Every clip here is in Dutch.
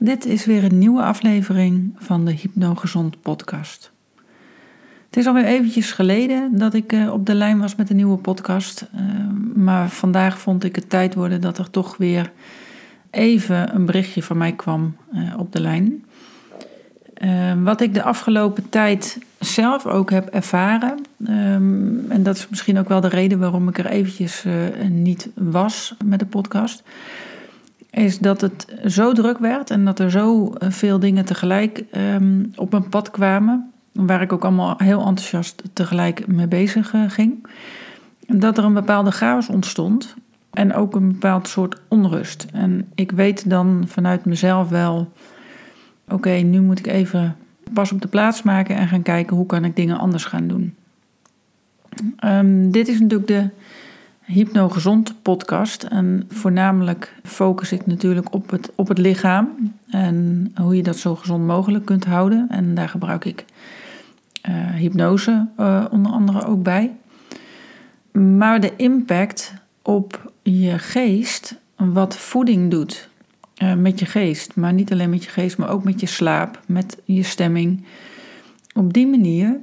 Dit is weer een nieuwe aflevering van de Hypnogezond podcast. Het is alweer eventjes geleden dat ik eh, op de lijn was met een nieuwe podcast. Eh, maar vandaag vond ik het tijd worden dat er toch weer even een berichtje van mij kwam eh, op de lijn. wat ik de afgelopen tijd zelf ook heb ervaren, ehm, en dat is misschien ook wel de reden waarom ik er eventjes niet was met de podcast is dat het zo druk werd en dat er zo eh, veel dingen tegelijk um, op mijn pad kwamen, waar ik ook allemaal heel enthousiast tegelijk mee bezig uh, ging, dat er een bepaalde chaos ontstond en ook een bepaald soort onrust. En ik weet dan vanuit mezelf wel, oké, nu moet ik even pas op de plaats maken en gaan kijken hoe kan ik dingen anders gaan doen. Um, dit is natuurlijk de Hypnogezond podcast. En voornamelijk focus ik natuurlijk op het, op het lichaam en hoe je dat zo gezond mogelijk kunt houden. En daar gebruik ik uh, hypnose uh, onder andere ook bij. Maar de impact op je geest, wat voeding doet uh, met je geest, maar niet alleen met je geest, maar ook met je slaap, met je stemming. Op die manier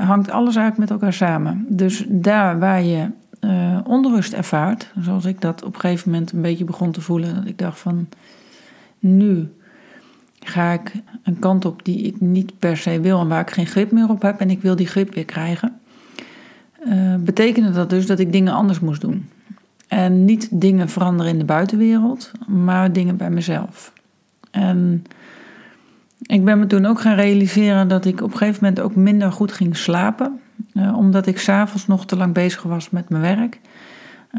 hangt alles uit met elkaar samen. Dus daar waar je uh, onrust ervaart, zoals ik dat op een gegeven moment een beetje begon te voelen, dat ik dacht van nu ga ik een kant op die ik niet per se wil en waar ik geen grip meer op heb en ik wil die grip weer krijgen, uh, betekende dat dus dat ik dingen anders moest doen. En niet dingen veranderen in de buitenwereld, maar dingen bij mezelf. En ik ben me toen ook gaan realiseren dat ik op een gegeven moment ook minder goed ging slapen. Uh, omdat ik s'avonds nog te lang bezig was met mijn werk.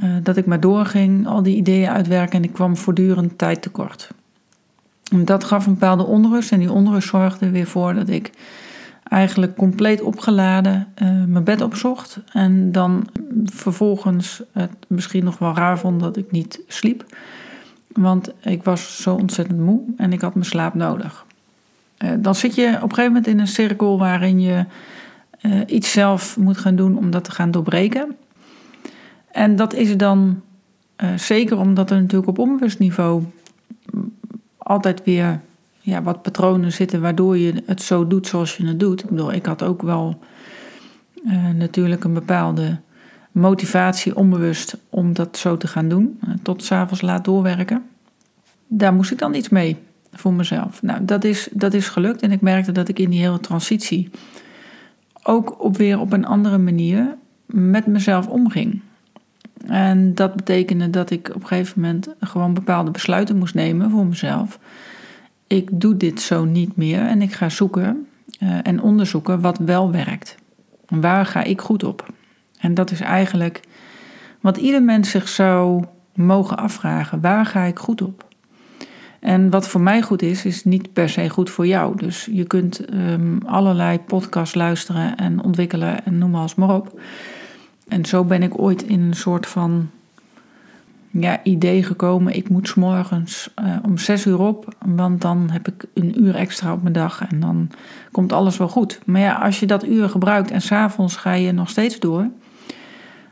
Uh, dat ik maar doorging, al die ideeën uitwerken en ik kwam voortdurend tijd tekort. En dat gaf een bepaalde onrust en die onrust zorgde weer voor dat ik eigenlijk compleet opgeladen uh, mijn bed opzocht. En dan vervolgens het misschien nog wel raar vond dat ik niet sliep. Want ik was zo ontzettend moe en ik had mijn slaap nodig. dan zit je op een gegeven moment in een cirkel waarin je uh, iets zelf moet gaan doen om dat te gaan doorbreken. En dat is dan uh, zeker omdat er natuurlijk op onbewust niveau altijd weer ja, wat patronen zitten waardoor je het zo doet zoals je het doet. Ik bedoel, ik had ook wel uh, natuurlijk een bepaalde motivatie onbewust om dat zo te gaan doen, tot s'avonds laat doorwerken. Daar moest ik dan iets mee voor mezelf. Nou, dat is, dat is gelukt en ik merkte dat ik in die hele transitie ook op weer op een andere manier met mezelf omging. En dat betekende dat ik op een gegeven moment gewoon bepaalde besluiten moest nemen voor mezelf. Ik doe dit zo niet meer en ik ga zoeken uh, en onderzoeken wat wel werkt. Waar ga ik goed op? En dat is eigenlijk wat ieder mens zich zou mogen afvragen. Waar ga ik goed op? En wat voor mij goed is, is niet per se goed voor jou. Dus je kunt um, allerlei podcasts luisteren en ontwikkelen en noem maar maar op. En zo ben ik ooit in een soort van ja, idee gekomen. Ik moet s'morgens uh, om zes uur op, want dan heb ik een uur extra op mijn dag en dan komt alles wel goed. Maar ja, als je dat uur gebruikt en s'avonds ga je nog steeds door,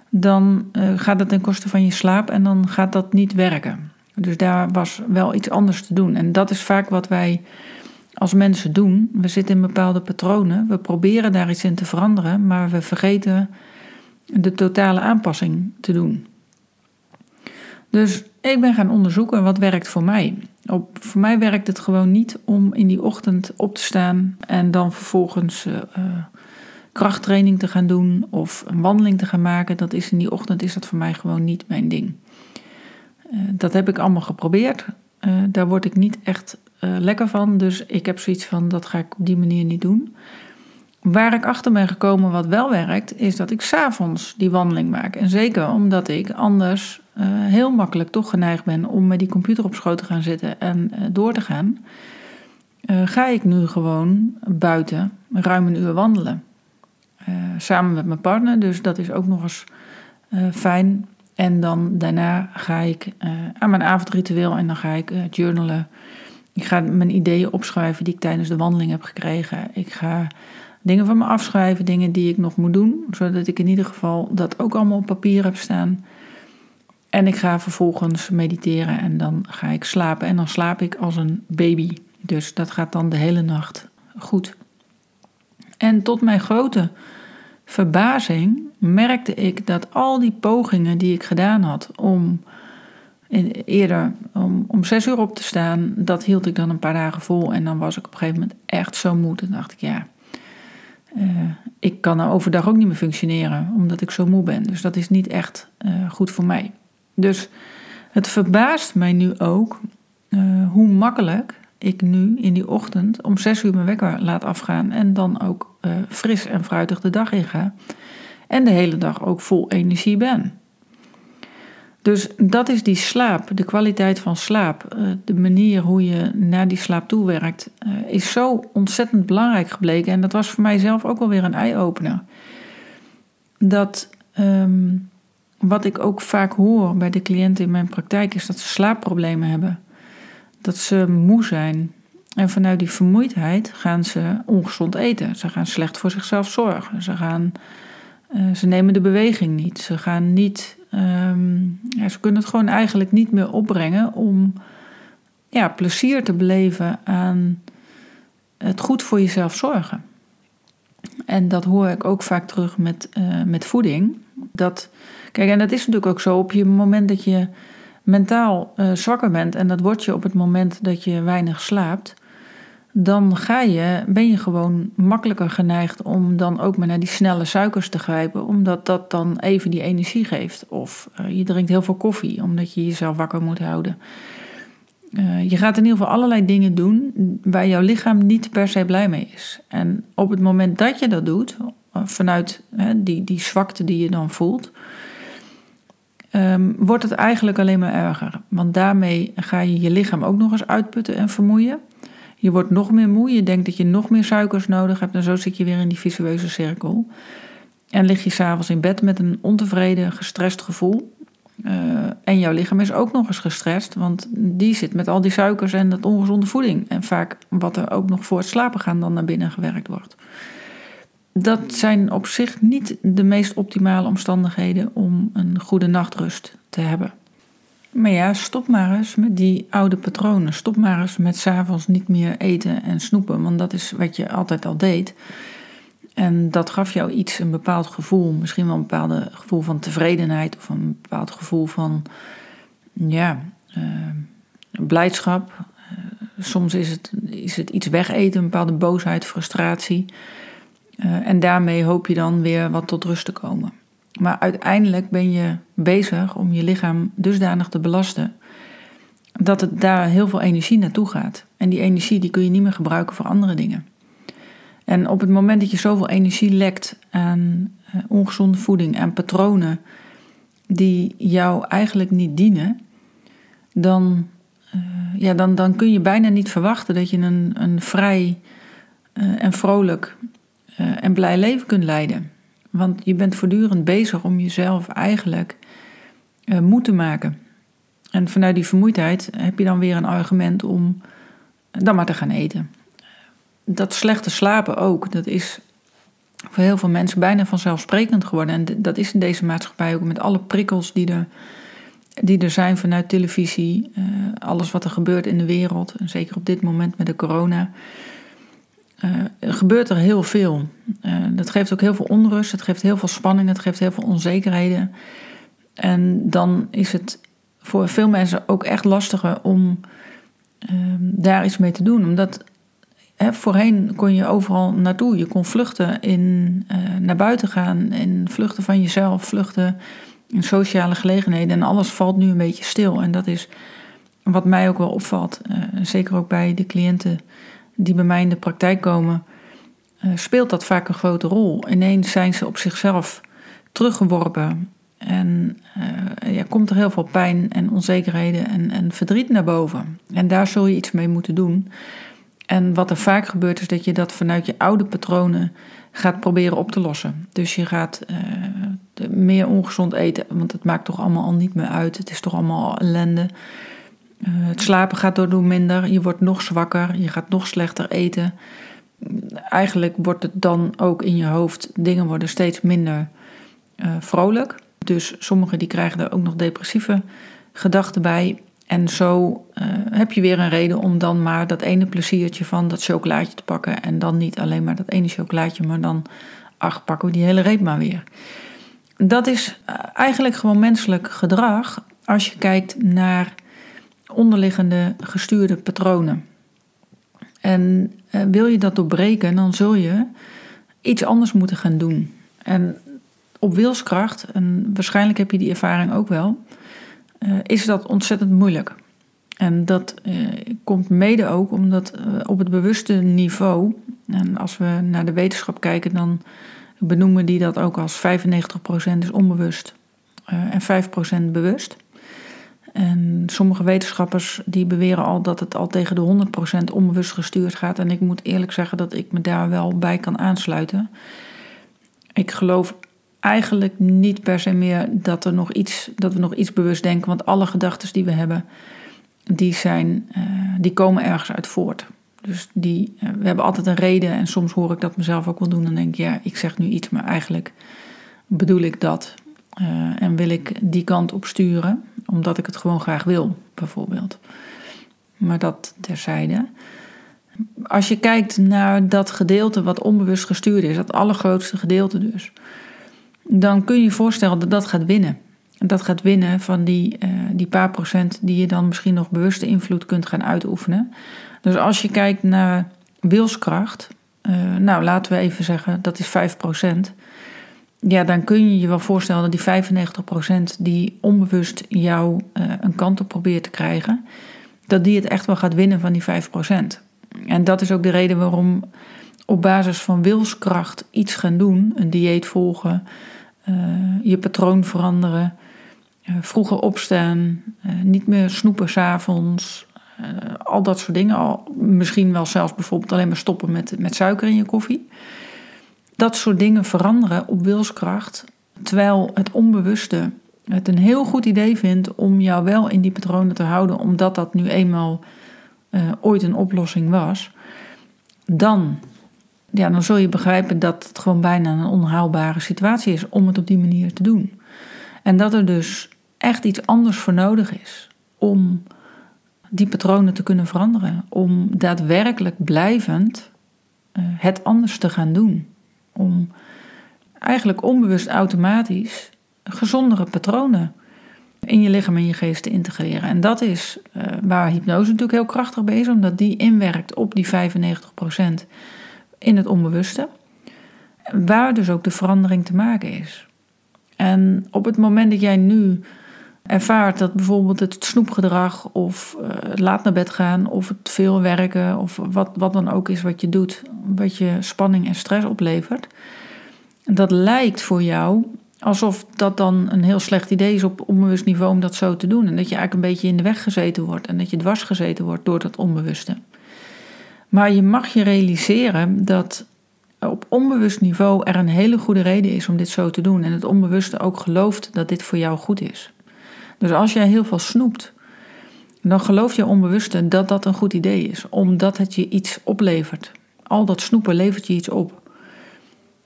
dan uh, gaat het ten koste van je slaap en dan gaat dat niet werken. Dus daar was wel iets anders te doen. En dat is vaak wat wij als mensen doen. We zitten in bepaalde patronen, we proberen daar iets in te veranderen, maar we vergeten de totale aanpassing te doen. Dus ik ben gaan onderzoeken wat werkt voor mij. Op, voor mij werkt het gewoon niet om in die ochtend op te staan en dan vervolgens uh, krachttraining te gaan doen of een wandeling te gaan maken. Dat is in die ochtend is dat voor mij gewoon niet mijn ding. Eh, dat heb ik allemaal geprobeerd. Uh, daar word ik niet echt uh, lekker van. Dus ik heb zoiets van, dat ga ik op die manier niet doen. Waar ik achter ben gekomen wat wel werkt, is dat ik s'avonds die wandeling maak. En zeker omdat ik anders heel makkelijk toch geneigd ben om met die computer op schoot te gaan zitten en door te gaan. ga ik nu gewoon buiten ruim een uur wandelen. samen met mijn partner, dus dat is ook nog eens fijn. En dan daarna ga ik uh, aan mijn avondritueel en dan ga ik uh, journalen. Ik ga mijn ideeën opschrijven die ik tijdens de wandeling heb gekregen. Ik ga dingen van me afschrijven, dingen die ik nog moet doen, zodat ik in ieder geval dat ook allemaal op papier heb staan. En ik ga vervolgens mediteren en dan ga ik slapen. En dan slaap ik als een baby. Dus dat gaat dan de hele nacht goed. En tot mijn grote verbazing merkte ik dat al die pogingen die ik gedaan had om eerder om, om zes uur op te staan, dat hield ik dan een paar dagen vol. En dan was ik op een gegeven moment echt zo moe. Dan dacht ik, ja, uh, ik kan nou overdag ook niet meer functioneren, omdat ik zo moe ben. Dus dat is niet echt uh, goed voor mij. Dus het verbaast mij nu ook uh, hoe makkelijk ik nu in die ochtend om zes uur mijn wekker laat afgaan en dan ook fris en fruitig de dag inga. En de hele dag ook vol energie ben. Dus dat is die slaap, de kwaliteit van slaap, eh, de manier hoe je naar die slaap toe werkt, eh, is zo ontzettend belangrijk gebleken. En dat was voor mij zelf ook wel weer een eye-opener. Dat ehm, wat ik ook vaak hoor bij de cliënten in mijn praktijk is dat ze slaapproblemen hebben. Dat ze moe zijn. En vanuit die vermoeidheid gaan ze ongezond eten. Ze gaan slecht voor zichzelf zorgen. Ze, gaan, uh, ze nemen de beweging niet. Ze gaan niet Ehm, ze kunnen het gewoon eigenlijk niet meer opbrengen om ja, plezier te beleven aan het goed voor jezelf zorgen. En dat hoor ik ook vaak terug met, uh, met voeding. Dat, kijk, en dat is natuurlijk ook zo op je moment dat je mentaal uh, zwakker bent, en dat word je op het moment dat je weinig slaapt, dan ga je, ben je gewoon makkelijker geneigd om dan ook maar naar die snelle suikers te grijpen, omdat dat dan even die energie geeft. Of uh, je drinkt heel veel koffie, omdat je jezelf wakker moet houden. Uh, je gaat in ieder geval allerlei dingen doen waar jouw lichaam niet per se blij mee is. En op het moment dat je dat doet, vanuit die, die zwakte die je dan voelt, um, wordt het eigenlijk alleen maar erger. Want daarmee ga je je lichaam ook nog eens uitputten en vermoeien. Je wordt nog meer moe, je denkt dat je nog meer suikers nodig hebt en zo zit je weer in die visueuze cirkel. En lig je s'avonds in bed met een ontevreden, gestrest gevoel. Uh, en jouw lichaam is ook nog eens gestrest, want die zit met al die suikers en dat ongezonde voeding. En vaak wat er ook nog voor het slapen gaan dan naar binnen gewerkt wordt. Dat zijn op zich niet de meest optimale omstandigheden om een goede nachtrust te hebben. Maar ja, stop maar eens met die oude patronen. Stop maar eens met s'avonds niet meer eten en snoepen, want dat is wat je altijd al deed. En dat gaf jou iets, een bepaald gevoel, misschien wel een bepaald gevoel van tevredenheid of een bepaald gevoel van, ja, uh, blijdschap. Uh, soms is het, is het iets wegeten, een bepaalde boosheid, frustratie. Uh, en daarmee hoop je dan weer wat tot rust te komen. Maar uiteindelijk ben je bezig om je lichaam dusdanig te belasten dat het daar heel veel energie naartoe gaat. En die energie die kun je niet meer gebruiken voor andere dingen. En op het moment dat je zoveel energie lekt aan uh, ongezonde voeding, aan patronen die jou eigenlijk niet dienen, dan, uh, ja, dan, dan kun je bijna niet verwachten dat je een, een vrij en vrolijk en blij leven kunt leiden. Want je bent voortdurend bezig om jezelf eigenlijk uh, moe te maken. En vanuit die vermoeidheid heb je dan weer een argument om dan maar te gaan eten. Dat slechte slapen ook, dat is voor heel veel mensen bijna vanzelfsprekend geworden. En dat is in deze maatschappij ook met alle prikkels die er, die er zijn vanuit televisie, alles wat er gebeurt in de wereld, en zeker op dit moment met de corona. Uh, gebeurt er heel veel. Uh, dat geeft ook heel veel onrust, het geeft heel veel spanning, het geeft heel veel onzekerheden. En dan is het voor veel mensen ook echt lastiger om uh, daar iets mee te doen. Omdat hè, voorheen kon je overal naartoe. Je kon vluchten in, eh, naar buiten gaan, in vluchten van jezelf, vluchten in sociale gelegenheden. En alles valt nu een beetje stil. En dat is wat mij ook wel opvalt. zeker ook bij de cliënten die bij mij in de praktijk komen, uh, speelt dat vaak een grote rol. Ineens zijn ze op zichzelf teruggeworpen en uh, ja, komt er heel veel pijn en onzekerheden en, en verdriet naar boven. En daar zul je iets mee moeten doen. En wat er vaak gebeurt is dat je dat vanuit je oude patronen gaat proberen op te lossen. Dus je gaat uh, meer ongezond eten, want het maakt toch allemaal al niet meer uit. Het is toch allemaal ellende. Uh, het slapen gaat daardoor minder, je wordt nog zwakker, je gaat nog slechter eten. Eigenlijk wordt het dan ook in je hoofd, dingen worden steeds minder uh, vrolijk. Dus sommigen die krijgen er ook nog depressieve gedachten bij. En zo uh, heb je weer een reden om dan maar dat ene pleziertje van dat chocolaatje te pakken. En dan niet alleen maar dat ene chocolaatje, maar dan, ach, pakken we die hele reep maar weer. Dat is eigenlijk gewoon menselijk gedrag als je kijkt naar onderliggende gestuurde patronen. En uh, wil je dat doorbreken, dan zul je iets anders moeten gaan doen. En op wilskracht, en waarschijnlijk heb je die ervaring ook wel, uh, is dat ontzettend moeilijk. En dat uh, komt mede ook omdat op het bewuste niveau, en als we naar de wetenschap kijken, dan benoemen die dat ook als 95% is onbewust en 5% bewust. En sommige wetenschappers die beweren al dat het al tegen de 100% onbewust gestuurd gaat. En ik moet eerlijk zeggen dat ik me daar wel bij kan aansluiten. Ik geloof eigenlijk niet per se meer dat, er nog iets, dat we nog iets bewust denken. Want alle gedachten die we hebben, die, zijn, uh, die komen ergens uit voort. Dus die, uh, we hebben altijd een reden. En soms hoor ik dat mezelf ook wel doen. Dan denk ik, ja, ik zeg nu iets, maar eigenlijk bedoel ik dat. Uh, en wil ik die kant op sturen, omdat ik het gewoon graag wil, bijvoorbeeld. Maar dat terzijde. Als je kijkt naar dat gedeelte wat onbewust gestuurd is, dat allergrootste gedeelte dus, dan kun je je voorstellen dat dat gaat winnen. En dat gaat winnen van die, uh, die paar procent die je dan misschien nog bewuste invloed kunt gaan uitoefenen. Dus als je kijkt naar wilskracht, uh, nou laten we even zeggen dat is 5 procent ja, dan kun je je wel voorstellen dat die 95% die onbewust jou uh, een kant op probeert te krijgen, dat die het echt wel gaat winnen van die 5%. En dat is ook de reden waarom op basis van wilskracht iets gaan doen, een dieet volgen, uh, je patroon veranderen, uh, vroeger opstaan, niet meer snoepen s'avonds, al dat soort dingen. Al, misschien wel zelfs bijvoorbeeld alleen maar stoppen met, met suiker in je koffie dat soort dingen veranderen op wilskracht, terwijl het onbewuste het een heel goed idee vindt om jou wel in die patronen te houden, omdat dat nu eenmaal uh, ooit een oplossing was, dan, ja, dan zul je begrijpen dat het gewoon bijna een onhaalbare situatie is om het op die manier te doen. En dat er dus echt iets anders voor nodig is om die patronen te kunnen veranderen, om daadwerkelijk blijvend uh, het anders te gaan doen om eigenlijk onbewust automatisch gezondere patronen in je lichaam en je geest te integreren. En dat is uh, waar hypnose natuurlijk heel krachtig bij is, omdat die inwerkt op die 95% in het onbewuste, waar dus ook de verandering te maken is. En op het moment dat jij nu ervaart dat bijvoorbeeld het snoepgedrag of uh, laat naar bed gaan of het veel werken of wat, wat dan ook is wat je doet, wat je spanning en stress oplevert, dat lijkt voor jou alsof dat dan een heel slecht idee is op onbewust niveau om dat zo te doen en dat je eigenlijk een beetje in de weg gezeten wordt en dat je dwars gezeten wordt door dat onbewuste. Maar je mag je realiseren dat op onbewust niveau er een hele goede reden is om dit zo te doen en het onbewuste ook gelooft dat dit voor jou goed is. Dus als jij heel veel snoept, dan geloof je onbewuste dat dat een goed idee is, omdat het je iets oplevert. Al dat snoepen levert je iets op.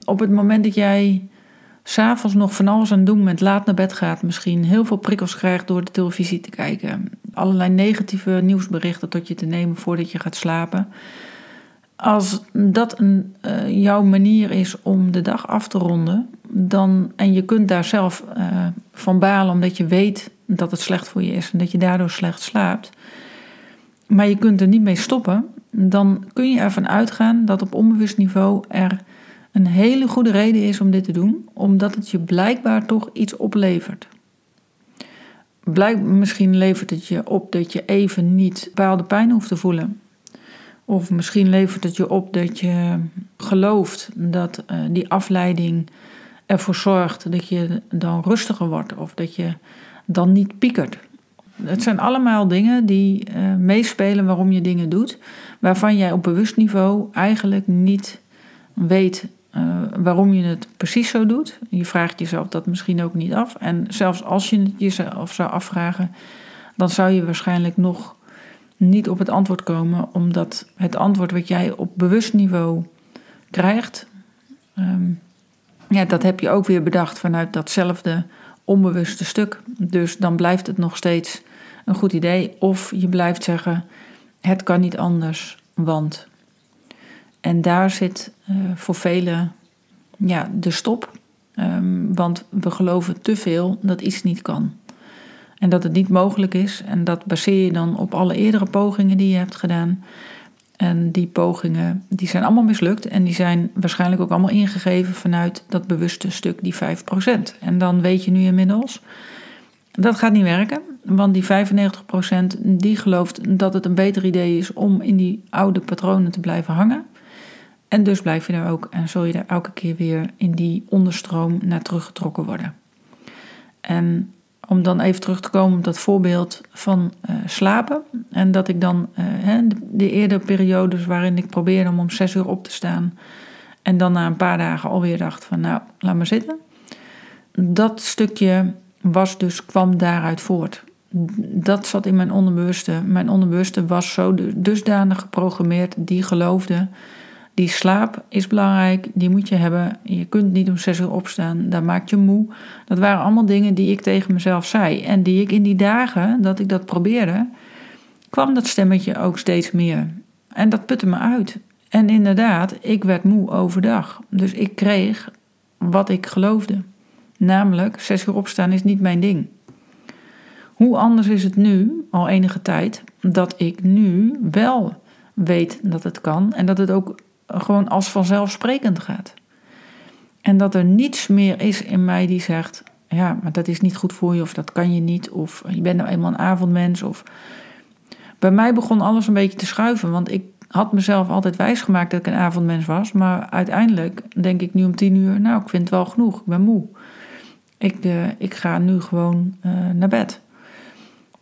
Op het moment dat jij s'avonds nog van alles aan het doen met laat naar bed gaat, misschien heel veel prikkels krijgt door de televisie te kijken, allerlei negatieve nieuwsberichten tot je te nemen voordat je gaat slapen. Als dat een, uh, jouw manier is om de dag af te ronden, dan, en je kunt daar zelf uh, van balen omdat je weet dat het slecht voor je is en dat je daardoor slecht slaapt, maar je kunt er niet mee stoppen, dan kun je ervan uitgaan dat op onbewust niveau er een hele goede reden is om dit te doen, omdat het je blijkbaar toch iets oplevert. Blijk, misschien levert het je op dat je even niet bepaalde pijn hoeft te voelen. Of misschien levert het je op dat je gelooft dat uh, die afleiding ervoor zorgt dat je dan rustiger wordt of dat je dan niet piekert. Het zijn allemaal dingen die uh, meespelen waarom je dingen doet, waarvan jij op bewust niveau eigenlijk niet weet uh, waarom je het precies zo doet. Je vraagt jezelf dat misschien ook niet af. En zelfs als je het jezelf zou afvragen, dan zou je waarschijnlijk nog niet op het antwoord komen, omdat het antwoord wat jij op bewust niveau krijgt, um, ja, dat heb je ook weer bedacht vanuit datzelfde onbewuste stuk. Dus dan blijft het nog steeds een goed idee. Of je blijft zeggen: het kan niet anders, want. En daar zit uh, voor velen ja, de stop. Um, want we geloven te veel dat iets niet kan. En dat het niet mogelijk is. En dat baseer je dan op alle eerdere pogingen die je hebt gedaan. En die pogingen die zijn allemaal mislukt. En die zijn waarschijnlijk ook allemaal ingegeven vanuit dat bewuste stuk, die 5%. En dan weet je nu inmiddels, dat gaat niet werken. Want die 95% die gelooft dat het een beter idee is om in die oude patronen te blijven hangen. En dus blijf je daar ook en zul je daar elke keer weer in die onderstroom naar teruggetrokken worden. En om dan even terug te komen op dat voorbeeld van uh, slapen. En dat ik dan uh, de, de eerdere periodes waarin ik probeerde om om zes uur op te staan. En dan na een paar dagen alweer dacht van nou, laat maar zitten. Dat stukje was dus, kwam daaruit voort. Dat zat in mijn onderbewuste. Mijn onderbewuste was zo dusdanig geprogrammeerd, die geloofde die slaap is belangrijk, die moet je hebben. Je kunt niet om zes uur opstaan, dat maakt je moe. Dat waren allemaal dingen die ik tegen mezelf zei. En die ik in die dagen dat ik dat probeerde, kwam dat stemmetje ook steeds meer. En dat putte me uit. En inderdaad, ik werd moe overdag. Dus ik kreeg wat ik geloofde. Namelijk, zes uur opstaan is niet mijn ding. Hoe anders is het nu, al enige tijd, dat ik nu wel weet dat het kan en dat het ook gewoon als vanzelfsprekend gaat. En dat er niets meer is in mij die zegt: ja, maar dat is niet goed voor je, of dat kan je niet, of je bent nou eenmaal een avondmens. Of... Bij mij begon alles een beetje te schuiven, want ik had mezelf altijd wijsgemaakt dat ik een avondmens was. Maar uiteindelijk denk ik nu om tien uur: nou, ik vind het wel genoeg, ik ben moe. Ik, uh, ik ga nu gewoon uh, naar bed.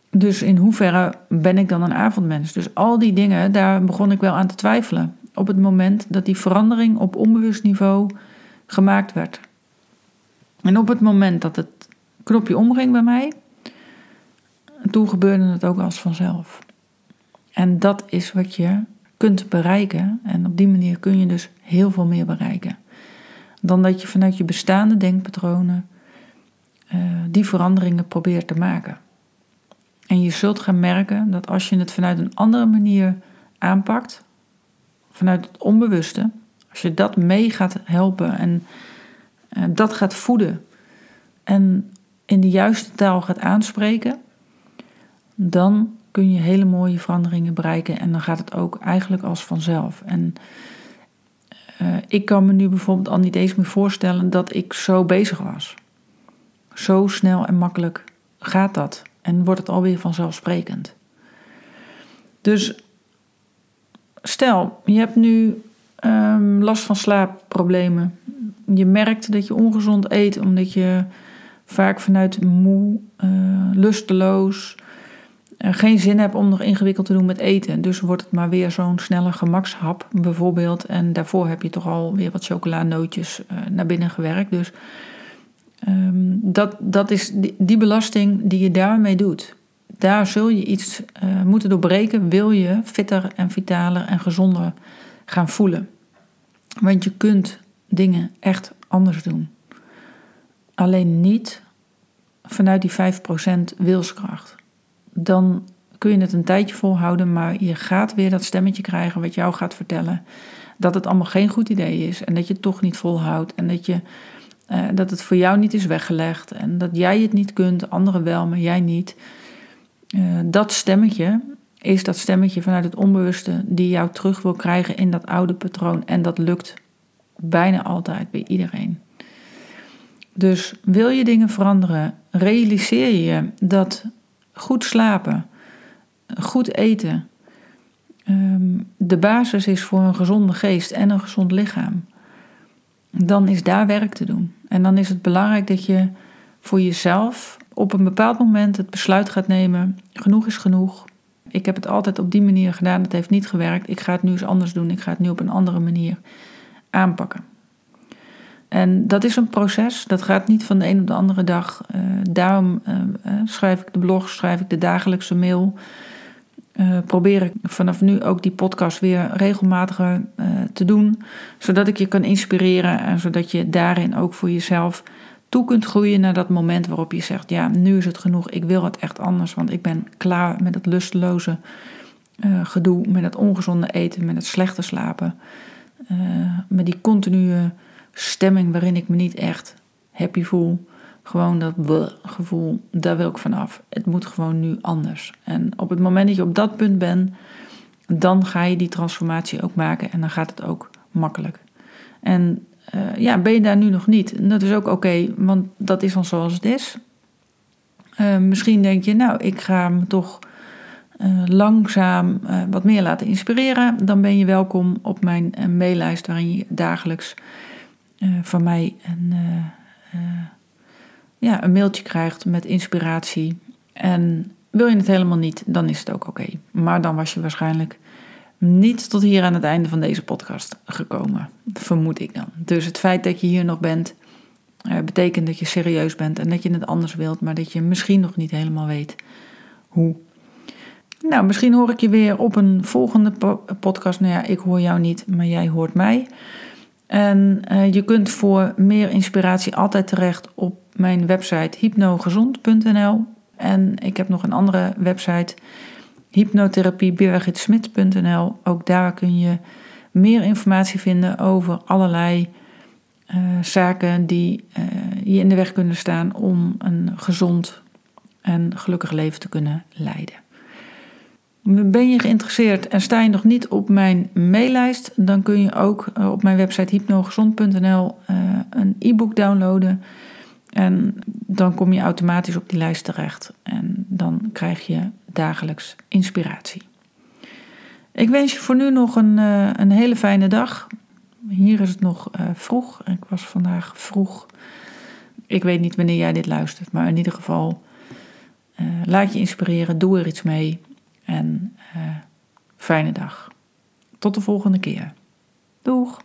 Dus in hoeverre ben ik dan een avondmens? Dus al die dingen, daar begon ik wel aan te twijfelen op het moment dat die verandering op onbewust niveau gemaakt werd. En op het moment dat het knopje omging bij mij, toen gebeurde het ook als vanzelf. En dat is wat je kunt bereiken. En op die manier kun je dus heel veel meer bereiken. Dan dat je vanuit je bestaande denkpatronen uh, die veranderingen probeert te maken. En je zult gaan merken dat als je het vanuit een andere manier aanpakt, vanuit het onbewuste, als je dat mee gaat helpen en uh, dat gaat voeden en in de juiste taal gaat aanspreken, dan kun je hele mooie veranderingen bereiken en dan gaat het ook eigenlijk als vanzelf. En uh, ik kan me nu bijvoorbeeld al niet eens meer voorstellen dat ik zo bezig was. Zo snel en makkelijk gaat dat en wordt het alweer vanzelfsprekend. Dus stel, je hebt nu um, last van slaapproblemen. Je merkt dat je ongezond eet omdat je vaak vanuit moe, uh, lusteloos, uh, geen zin hebt om nog ingewikkeld te doen met eten. Dus wordt het maar weer zo'n snelle gemakshap bijvoorbeeld. En daarvoor heb je toch al weer wat chocolanootjes uh, naar binnen gewerkt. Dus um, dat, dat is die belasting die je daarmee doet daar zul je iets uh, moeten doorbreken, wil je fitter en vitaler en gezonder gaan voelen. Want je kunt dingen echt anders doen. Alleen niet vanuit die 5% wilskracht. Dan kun je het een tijdje volhouden, maar je gaat weer dat stemmetje krijgen wat jou gaat vertellen dat het allemaal geen goed idee is en dat je het toch niet volhoudt en dat, je, uh, dat het voor jou niet is weggelegd en dat jij het niet kunt, anderen wel, maar jij niet. Uh, dat stemmetje is dat stemmetje vanuit het onbewuste die jou terug wil krijgen in dat oude patroon. En dat lukt bijna altijd bij iedereen. Dus wil je dingen veranderen, realiseer je dat goed slapen, goed eten, um, de basis is voor een gezonde geest en een gezond lichaam. Dan is daar werk te doen. En dan is het belangrijk dat je voor jezelf op een bepaald moment het besluit gaat nemen: genoeg is genoeg. Ik heb het altijd op die manier gedaan, het heeft niet gewerkt. Ik ga het nu eens anders doen. Ik ga het nu op een andere manier aanpakken. En dat is een proces, dat gaat niet van de een op de andere dag. Uh, daarom uh, schrijf ik de blog, schrijf ik de dagelijkse mail. Probeer ik vanaf nu ook die podcast weer regelmatiger te doen, zodat ik je kan inspireren en zodat je daarin ook voor jezelf toe kunt groeien naar dat moment waarop je zegt: Ja, nu is het genoeg, ik wil het echt anders, want ik ben klaar met het lusteloze uh, gedoe, met het ongezonde eten, met het slechte slapen, uh, met die continue stemming waarin ik me niet echt happy voel. Gewoon dat gevoel, daar wil ik vanaf. Het moet gewoon nu anders. En op het moment dat je op dat punt bent, dan ga je die transformatie ook maken en dan gaat het ook makkelijk. En uh, ja, ben je daar nu nog niet? Dat is ook oké, want dat is dan zoals het is. Uh, misschien denk je, nou, ik ga me toch uh, langzaam wat meer laten inspireren. Dan ben je welkom op mijn maillijst waarin je dagelijks van mij een, ja, een mailtje krijgt met inspiratie. En wil je het helemaal niet, dan is het ook oké. Maar dan was je waarschijnlijk niet tot hier aan het einde van deze podcast gekomen. Vermoed ik dan. Dus het feit dat je hier nog bent, uh, betekent dat je serieus bent en dat je het anders wilt, maar dat je misschien nog niet helemaal weet hoe. Nou, misschien hoor ik je weer op een volgende podcast. Nou ja, ik hoor jou niet, maar jij hoort mij. En uh, je kunt voor meer inspiratie altijd terecht op mijn website hypnogezond.nl. En ik heb nog een andere website hypnotherapiebirgitsmit.nl. Ook daar kun je meer informatie vinden over allerlei uh, zaken die uh, je in de weg kunnen staan om een gezond en gelukkig leven te kunnen leiden. Ben je geïnteresseerd en sta je nog niet op mijn maillijst, dan kun je ook eh, op mijn website hypnogezond.nl een e-book downloaden. En dan kom je automatisch op die lijst terecht. En dan krijg je dagelijks inspiratie. Ik wens je voor nu nog een, uh, een hele fijne dag. Hier is het nog uh, vroeg. Ik was vandaag vroeg. Ik weet niet wanneer jij dit luistert, maar in ieder geval uh, laat je inspireren, doe er iets mee en fijne dag. Tot de volgende keer. Doeg!